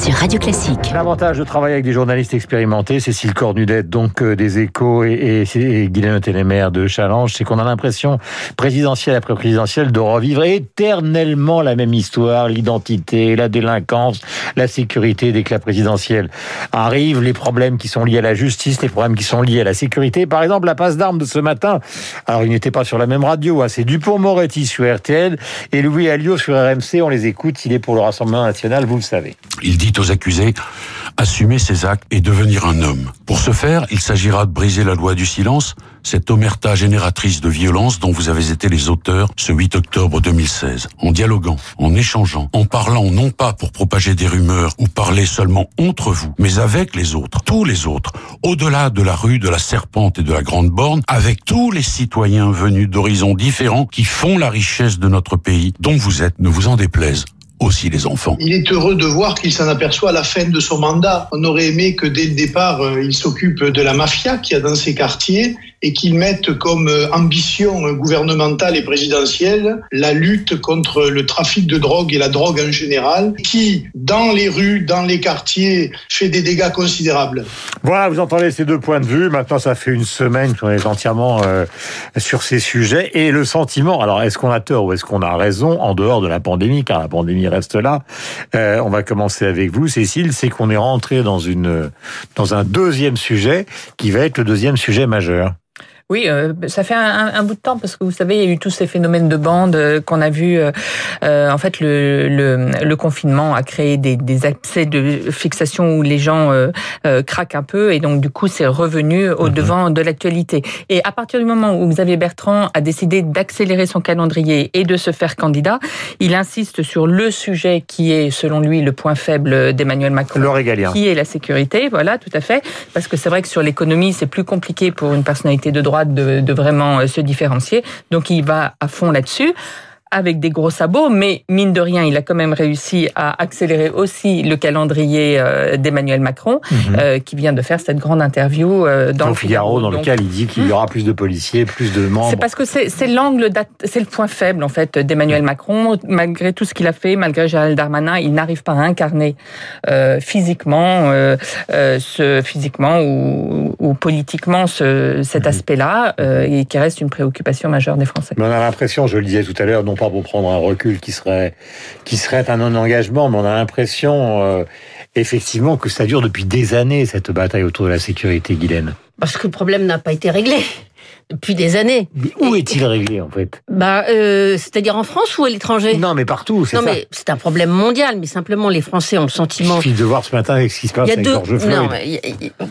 sur Radio Classique. L'avantage de travailler avec des journalistes expérimentés, Cécile Cornudet, donc euh, des Échos, et, et, et Guylaine Télémer de Challenge, c'est qu'on a l'impression, présidentielle après présidentielle, de revivre éternellement la même histoire, l'identité, la délinquance, la sécurité. Dès que la présidentielle arrive, les problèmes qui sont liés à la justice, les problèmes qui sont liés à la sécurité. Par exemple, la passe d'armes de ce matin, alors il n'était pas sur la même radio, hein, c'est Dupont-Moretti sur RTL et Louis Alliot sur RMC, on les écoute, il est pour le Rassemblement National, vous le savez. Il dit aux accusés assumer ses actes et devenir un homme. Pour ce faire, il s'agira de briser la loi du silence, cette omerta génératrice de violence dont vous avez été les auteurs ce 8 octobre 2016. En dialoguant, en échangeant, en parlant non pas pour propager des rumeurs ou parler seulement entre vous, mais avec les autres, tous les autres, au-delà de la rue de la Serpente et de la Grande Borne, avec tous les citoyens venus d'horizons différents qui font la richesse de notre pays, dont vous êtes, ne vous en déplaise aussi les enfants. Il est heureux de voir qu'il s'en aperçoit à la fin de son mandat. On aurait aimé que dès le départ, euh, il s'occupe de la mafia qu'il y a dans ces quartiers et qu'il mette comme euh, ambition gouvernementale et présidentielle la lutte contre le trafic de drogue et la drogue en général, qui, dans les rues, dans les quartiers, fait des dégâts considérables. Voilà, vous entendez ces deux points de vue. Maintenant, ça fait une semaine qu'on est entièrement euh, sur ces sujets. Et le sentiment, alors est-ce qu'on a tort ou est-ce qu'on a raison en dehors de la pandémie, car la pandémie reste là. Euh, on va commencer avec vous, Cécile. C'est qu'on est rentré dans une dans un deuxième sujet qui va être le deuxième sujet majeur. Oui, euh, ça fait un, un, bout de temps parce que vous savez, il y a eu tous ces phénomènes de bande euh, qu'on a vu. Euh, euh, en fait, le, le, le, confinement a créé des, des accès de fixation où les gens euh, craquent un peu et donc du coup, c'est revenu au mhm. devant de l'actualité. Et à partir du moment où Xavier Bertrand a décidé d'accélérer son calendrier et de se faire candidat, il insiste sur le sujet qui est, selon lui, le point faible d'Emmanuel Macron, le régalien. qui est la sécurité. Voilà, tout à fait, parce que c'est vrai que sur l'économie, c'est plus compliqué pour une personnalité de droit de, vraiment euh, se différencier. Donc il va à fond là-dessus avec des gros sabots, mais mine de rien, il a quand même réussi à accélérer aussi le calendrier euh, d'Emmanuel Macron, mm -hmm. qui vient de faire cette grande interview euh, dans, dans le Figaro, Figaro, dans Donc, lequel il dit qu'il y aura plus de policiers, plus de membres. C'est parce que c'est l'angle, c'est le point faible en fait d'Emmanuel Macron. Malgré tout ce qu'il a fait, malgré Gérald Darmanin, il n'arrive pas à incarner euh, physiquement, euh, euh, ce, physiquement ou, ou politiquement ce, cet mm -hmm. aspect-là, et qui reste une préoccupation majeure des Français. Mais on a l'impression, je le disais tout à l'heure, non pas pour prendre un recul qui serait qui serait un non-engagement, mais on a l'impression euh, effectivement que ça dure depuis des années cette bataille autour de la sécurité, Guylaine. Parce que le problème n'a pas été réglé depuis des années. Mais où est-il réglé en fait? Bah, euh, c'est-à-dire en France ou à l'étranger? Non, mais partout. Non, ça. mais c'est un problème mondial. Mais simplement, les Français ont le sentiment. Il suffit de voir ce matin avec ce qui se passe il y a avec deux... Floyd. Non,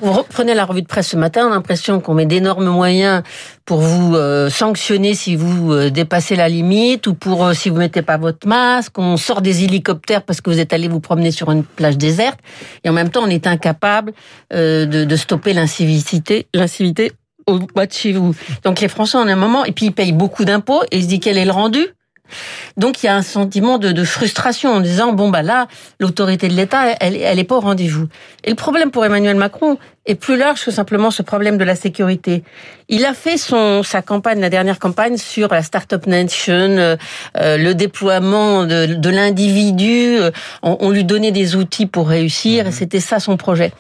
vous reprenez la revue de presse ce matin, on a l'impression qu'on met d'énormes moyens pour vous euh, sanctionner si vous euh, dépassez la limite ou pour euh, si vous mettez pas votre masque. On sort des hélicoptères parce que vous êtes allé vous promener sur une plage déserte. Et en même temps, on est incapable de, de stopper l'incivilité, l'incivilité de chez vous. Donc les Français en un moment, et puis ils payent beaucoup d'impôts, et ils se disent quel est le rendu? Donc il y a un sentiment de, de frustration en disant bon bah là l'autorité de l'État elle, elle est pas au rendez-vous. Et le problème pour Emmanuel Macron est plus large que simplement ce problème de la sécurité. Il a fait son sa campagne, la dernière campagne sur la Startup Nation, euh, le déploiement de, de l'individu. On, on, lui donnait des outils pour réussir et c'était ça son projet.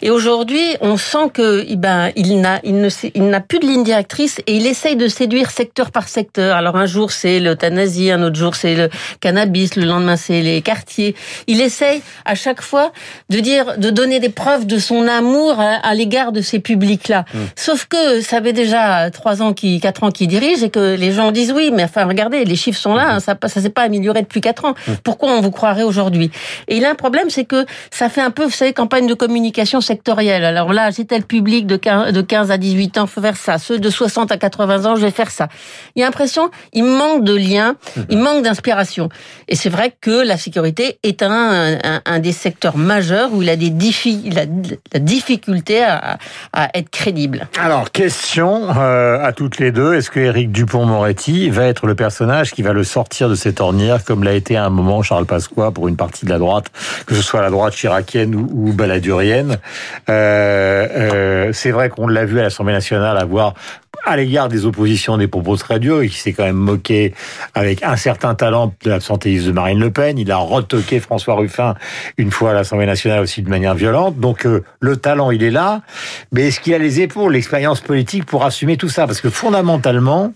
Et aujourd'hui, on sent que eh ben il n'a il ne il n'a plus de ligne directrice et il essaye de séduire secteur par secteur. Alors un jour c'est l'euthanasie, un autre jour c'est le cannabis, le lendemain c'est les quartiers. Il essaye à chaque fois de dire de donner des preuves de son amour à, à l'égard de ces publics-là. Mmh. Sauf que ça fait déjà trois ans, qui, quatre ans qu'il dirige et que les gens disent oui, mais enfin regardez, les chiffres sont là, mmh. hein, ça, ça s'est pas amélioré depuis quatre ans. Mmh. Pourquoi on vous croirait aujourd'hui? Et il a un problème, c'est que ça fait un peu, vous savez, campagne de communication sectorielle. Alors là, j'ai tel public de 15, de 15 à 18 ans, faut faire ça. Ceux de 60 à 80 ans, je vais faire ça. Il y a l'impression, il manque de lien, il manque d'inspiration. Et c'est vrai que la sécurité est un, un, un, des secteurs majeurs où il a des il a la difficulté à, être crédible. Alors, question euh, à toutes les deux. Est-ce que Éric Dupont-Moretti va être le personnage qui va le sortir de cette ornière, comme l'a été à un moment Charles Pasqua pour une partie de la droite, que ce soit la droite chiracienne ou, ou baladurienne? Euh, euh, C'est vrai qu'on l'a vu à l'Assemblée nationale avoir à l'égard des oppositions des propos durs et qui s'est quand même moqué avec un certain talent de l'absentéisme de Marine Le Pen. Il a retoqué François Ruffin une fois à l'Assemblée nationale aussi de manière violente. Donc euh, le talent, il est là. Mais est-ce qu'il a les épaules, l'expérience politique pour assumer tout ça? Parce que fondamentalement,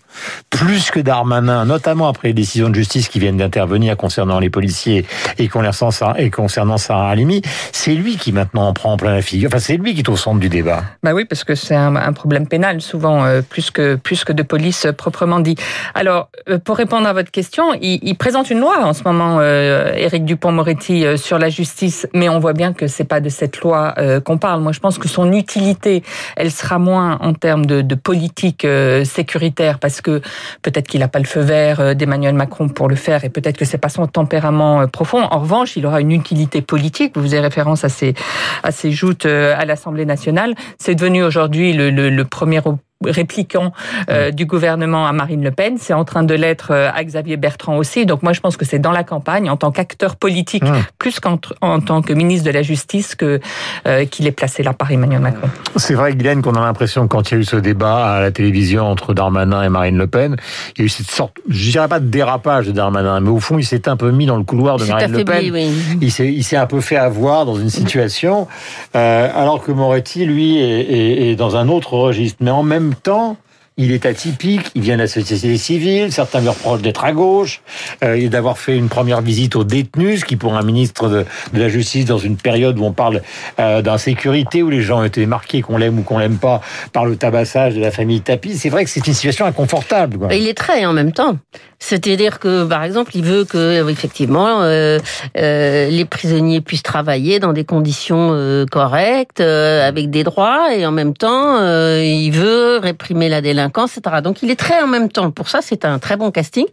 plus que Darmanin, notamment après les décisions de justice qui viennent d'intervenir concernant les policiers et concernant, et Sarah Halimi, c'est lui qui maintenant en prend plein la figure. Enfin, c'est lui qui est au centre du débat. Bah oui, parce que c'est un, un, problème pénal souvent, euh, plus que plus que de police proprement dit. Alors, euh, pour répondre à votre question, il, il présente une loi en ce moment, euh, Éric Dupont-Moretti, euh, sur la justice, mais on voit bien que c'est pas de cette loi euh, qu'on parle. Moi, je pense que son utilité, elle sera moins en termes de, de politique euh, sécuritaire, parce que peut-être qu'il n'a pas le feu vert d'Emmanuel Macron pour le faire, et peut-être que c'est pas son tempérament profond. En revanche, il aura une utilité politique. Vous faisiez référence à ces à ces joutes à l'Assemblée nationale. C'est devenu aujourd'hui le, le, le premier répliquant euh, du gouvernement à Marine Le Pen. C'est en train de l'être euh, à Xavier Bertrand aussi. Donc moi, je pense que c'est dans la campagne, en tant qu'acteur politique, mmh. plus qu'en en tant que ministre de la Justice, que euh, qu'il est placé là par Emmanuel Macron. C'est vrai, Guylaine, qu'on a l'impression, quand il y a eu ce débat à la télévision entre Darmanin et Marine Le Pen, il y a eu cette sorte, je dirais pas de dérapage de Darmanin, mais au fond, il s'est un peu mis dans le couloir de Marine affaibli, Le Pen. Oui. Il s'est il s'est un peu fait avoir dans une situation, euh, alors que Moretti, lui, est, est, est dans un autre registre. Mais en même temps, il est atypique, il vient de la société civile, certains lui reprochent d'être à gauche, euh, et d'avoir fait une première visite aux détenus, ce qui pour un ministre de, la Justice, dans une période où on parle euh, d'insécurité, où les gens ont été marqués, qu'on l'aime ou qu'on l'aime pas, par le tabassage de la famille Tapi, c'est vrai que c'est une situation inconfortable. Quoi. Il est très en même temps. C'est-à-dire que, par exemple, il veut que, effectivement, euh, euh, les prisonniers puissent travailler dans des conditions correctes, avec des droits, et en même temps, il veut réprimer la délinquance, etc. Donc, il est très en même temps. Pour ça, c'est un très bon casting.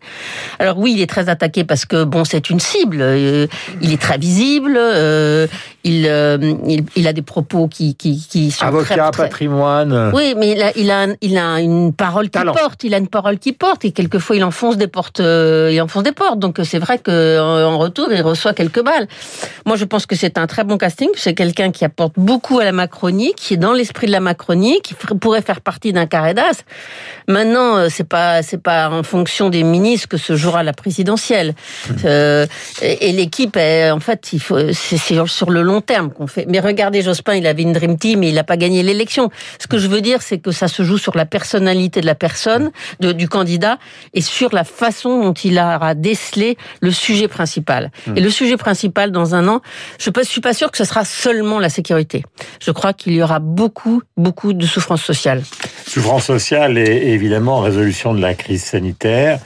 Alors oui, il est très attaqué parce que, bon, c'est une cible. il est très visible. Il, il, il, a des propos qui, qui, qui sont avocat, très, très... patrimoine. Oui, mais il a, il a, il a une parole qui porte. Il a une parole qui porte, et quelquefois, il enfonce des portes, euh, il enfonce des portes. Donc c'est vrai que en retour, il reçoit quelques balles. Moi, je pense que c'est un très bon casting. C'est quelqu'un qui apporte beaucoup à la Macronie, qui est dans l'esprit de la Macronie, qui pourrait faire partie d'un carré d'as. Maintenant, euh, c'est pas c'est pas en fonction des ministres que se jouera la présidentielle. Mmh. Euh, et, et l'équipe, en fait, il faut c'est sur le long terme qu'on fait. Mais regardez, Jospin, il avait une dream team et il n'a pas gagné l'élection. Ce que je veux dire, c'est que ça se joue sur la personnalité de la personne, de, du candidat, et sur la façon dont il aura décelé le sujet principal. Mmh. Et le sujet principal, dans un an, je ne suis pas sûr que ce sera seulement la sécurité. Je crois qu'il y aura beaucoup, beaucoup de souffrance sociale. Souffrance sociale et évidemment résolution de la crise sanitaire.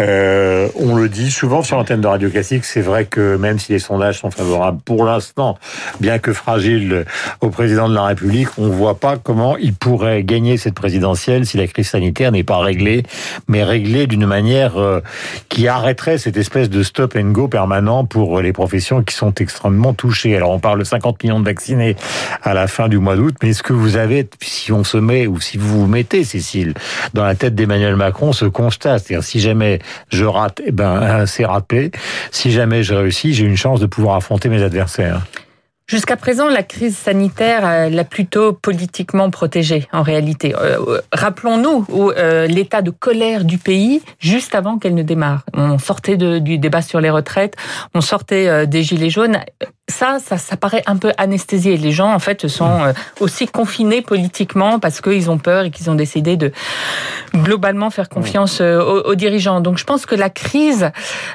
Euh, on le dit souvent sur l'antenne de Radio Classique, c'est vrai que même si les sondages sont favorables pour l'instant, bien que fragiles au président de la République, on ne voit pas comment il pourrait gagner cette présidentielle si la crise sanitaire n'est pas réglée, mais réglée d'une manière euh, qui arrêterait cette espèce de stop and go permanent pour les professions qui sont extrêmement touchées. Alors on parle de 50 millions de vaccinés à la fin du mois d'août, mais est-ce que vous avez, si on se met, ou si vous vous mettez, Cécile, dans la tête d'Emmanuel Macron, ce constat, c'est-à-dire si jamais je rate, eh ben c'est raté. Si jamais je réussis, j'ai une chance de pouvoir affronter mes adversaires. Jusqu'à présent, la crise sanitaire l'a plutôt politiquement protégée, en réalité. Euh, Rappelons-nous euh, l'état de colère du pays juste avant qu'elle ne démarre. On sortait du débat sur les retraites, on sortait euh, des gilets jaunes. Ça, ça, ça paraît un peu anesthésié. Les gens, en fait, sont euh, aussi confinés politiquement parce qu'ils ont peur et qu'ils ont décidé de globalement faire confiance euh, aux, dirigeants. Donc, je pense que la crise,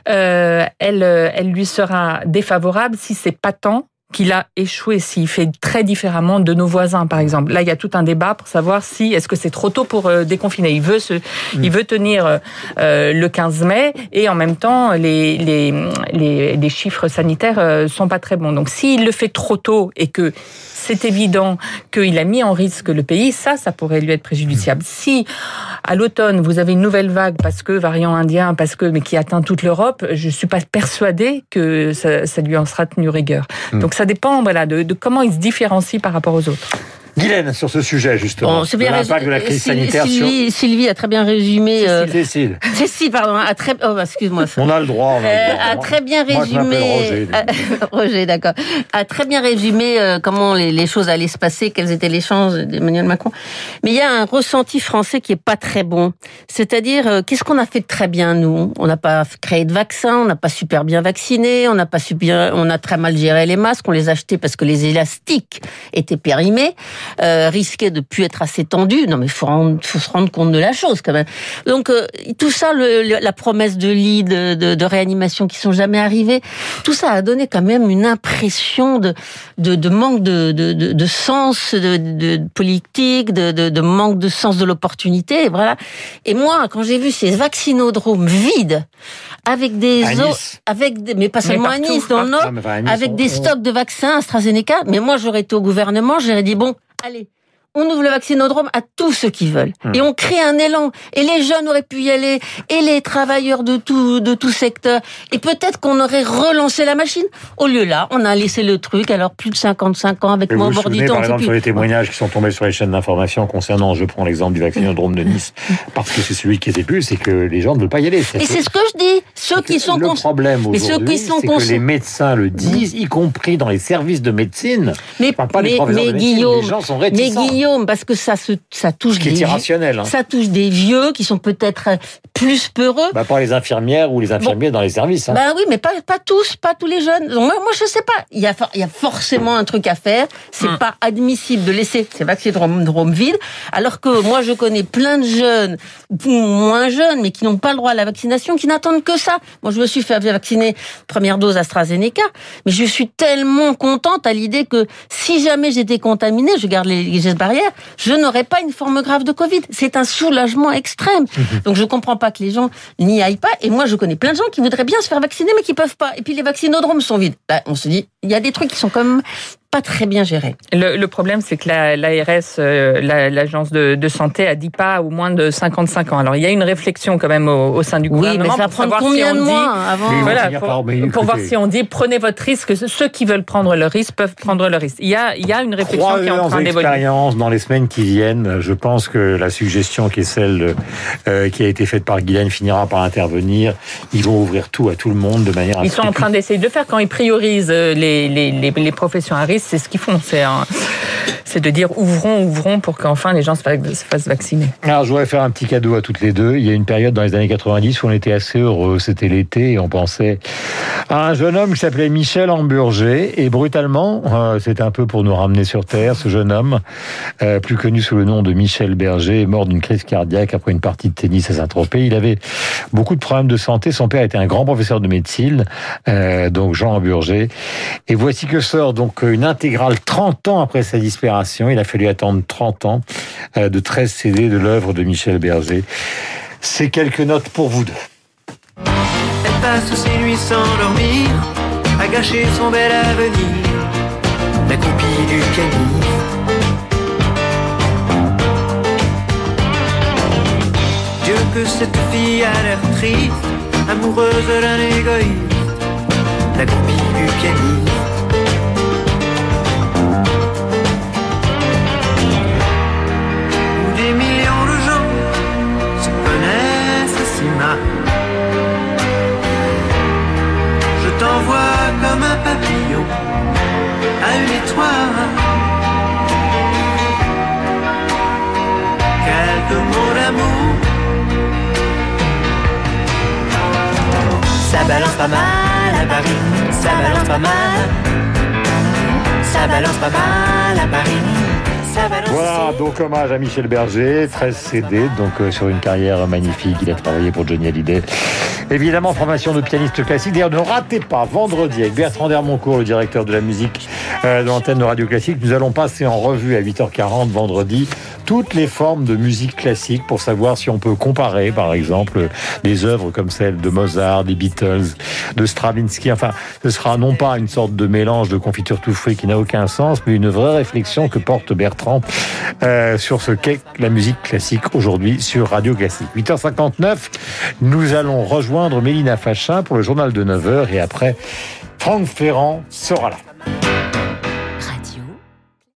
euh, elle, elle lui sera défavorable si c'est patent qu'il a échoué, s'il fait très différemment de nos voisins, par exemple. Là, il y a tout un débat pour savoir si est-ce que c'est trop tôt pour euh, déconfiner. Il veut se, mmh. il veut tenir euh, le 15 mai et en même temps, les les les, les chiffres sanitaires euh, sont pas très bons. Donc, s'il le fait trop tôt et que c'est évident qu'il a mis en risque le pays, ça, ça pourrait lui être préjudiciable. Si à l'automne vous avez une nouvelle vague parce que variant indien, parce que mais qui atteint toute l'Europe, je suis pas persuadée que ça, ça, lui en sera tenu rigueur. Mmh. Donc ça dépend de, comment il se différencie par rapport aux autres. Guylaine, sur ce sujet, justement. Bien l'impact de la crise Sylvie, sanitaire Sylvie, Sylvie a très bien résumé. euh, sur... Cécile. Cécile, pardon, a très. Oh, bah, excuse-moi. On a le droit. On a, Euh, le droit. a très bien Moi, je résumé. Roger. a- Roger, d'accord. A très bien résumé euh, comment les, les choses allaient se passer, quels étaient les chances d'Emmanuel Macron. Mais il y a un ressenti français qui est pas très bon. C'est-à-dire, euh, qu'est-ce qu'on a fait de très bien nous? On n'a pas créé de vaccin, on n'a pas super bien vacciné, on n'a pas super, on a très mal géré les masques, on les a achetés parce que les élastiques étaient périmés, euh, risquaient de plus être assez tendus. Non, mais faut, rendre- faut se rendre compte de la chose quand même. Donc euh, tout ça, le- le- la promesse de lits, de, de, de réanimation qui sont jamais arrivés, tout ça a donné quand même une impression de, de, de manque de, de, de, de sens de, de politique, de, de, de manque de sens de l'opportunité. Et voilà. Et moi, quand j'ai vu ces vaccinodromes vides, avec des avec des, mais pas Mais seulement à Nice, dans le. Nord, Nice, avec on- des on- stocks de vaccins AstraZeneca. Mais moi, j'aurais été au gouvernement, j'aurais dit bon, allez. On ouvre le vaccinodrome à tous ceux qui veulent. Hmm. Et on crée un élan. Et les jeunes auraient pu y aller. Et les travailleurs de tout, de tout secteur. Et peut-être qu'on aurait relancé la machine. Au lieu là, on a laissé le truc. Alors plus de 55 ans avec moi vous au vous bord du temps. par exemple, sur les témoignages qui sont tombés sur les chaînes d'information concernant, je prends l'exemple du vaccinodrome de Nice, parce que c'est celui qui était plus, c'est que les gens ne veulent pas y aller. Et c'est ce que je dis. Ceux qui sont le problème aujourd'hui, qui sont c'est que les médecins le disent, y compris dans les services de médecine. Mais, pas les mais, professeurs mais de médecine, Guillaume, les gens sont mais réticents. Guillaume, parce que ça se, ça touche Ce qui est des, irrationnel. Hein. ça touche des vieux qui sont peut-être euh, plus peureux. Bah, pas les infirmières ou les infirmiers dans les services. Hein. Ben oui, mais pas, pas tous, pas tous les jeunes. Donc moi, moi, je sais pas. Il y a, for- il y a forcément un truc à faire. C'est Hmm. pas admissible de laisser ces vaccinodromes vides, alors que moi, je connais plein de jeunes, ou moins jeunes, mais qui n'ont pas le droit à la vaccination, qui n'attendent que ça. Moi, je me suis fait vacciner première dose AstraZeneca, mais je suis tellement contente à l'idée que si jamais j'étais contaminée, je garde les les gestes barrières, je n'aurais pas une forme grave de Covid. C'est un soulagement extrême. Donc je comprends pas que les gens n'y aillent pas. Et moi, je connais plein de gens qui voudraient bien se faire vacciner, mais qui peuvent pas. Et puis les vaccinodromes sont vides. Bah, on se dit, il y a des trucs qui sont même pas très bien gérés. Le, le problème, c'est que la- l'ARS, euh, la- l'agence de, de santé, a dit pas au moins de 55 ans. Alors, il y a une réflexion quand même au, au sein du Oui, gouvernement. mais ça va pour prendre savoir combien si on de dit- mois avant Mais ils vont Voilà, pour, par- mais pour voir si on dit prenez votre risque, ceux qui veulent prendre le risque peuvent prendre le risque. Il y a, il y a une réflexion qui est en train d'évoluer. expérience dans les semaines qui viennent. Je pense que la suggestion qui est celle euh, qui a été faite par Guylaine finira par intervenir. Ils vont ouvrir tout à tout le monde de manière. à Ils sont en train d'essayer de le faire quand ils priorisent euh, les, les, les, les professions à risque. C'est ce qu'ils font. C'est un- c'est de dire ouvrons, ouvrons pour qu'enfin les gens se fassent, se fassent vacciner. Alors, je voudrais faire un petit cadeau à toutes les deux. Il y a une période dans les années 90 où on était assez heureux. C'était l'été et on pensait à un jeune homme qui s'appelait Michel Hamburger. Et brutalement, euh, c'est un peu pour nous ramener sur Terre, ce jeune homme, euh, plus connu sous le nom de Michel Berger, mort d'une crise cardiaque après une partie de tennis à Saint-Tropez. Il avait beaucoup de problèmes de santé. Son père était un grand professeur de médecine, euh, donc Jean Hamburger. Et voici que sort donc une intégrale 30 ans après sa disparition. Il a fallu attendre 30 ans euh, de 13 CD de l'œuvre de Michel Berger. C'est quelques notes pour vous deux. Elle passe ses nuits sans dormir, à gâcher son bel avenir, la copie du Camille. Dieu que cette fille a l'air triste, amoureuse d'un égoïste, la copie du Camille. Papillon à une étoile. Quelques mots d'amour. Ça balance pas mal à Paris, ça balance pas mal. Ça balance pas mal à Paris. Voilà, donc hommage à Michel Berger, 13 CD, donc euh, sur une carrière magnifique. Il a travaillé pour Johnny Hallyday. Évidemment, formation de pianiste classique. D'ailleurs, ne ratez pas, vendredi, avec Bertrand Dermoncourt, le directeur de la musique euh, de l'antenne de Radio Classique, nous allons passer en revue à 8h40 vendredi toutes les formes de musique classique pour savoir si on peut comparer, par exemple, des œuvres comme celles de Mozart, des Beatles, de Stravinsky. Enfin, ce sera non pas une sorte de mélange de confiture tout fruit qui n'a aucun sens, mais une vraie réflexion que porte Bertrand euh, sur ce qu'est la musique classique aujourd'hui sur Radio Classique. 8h59, nous allons rejoindre Mélina Fachin pour le journal de 9h et après, Franck Ferrand sera là.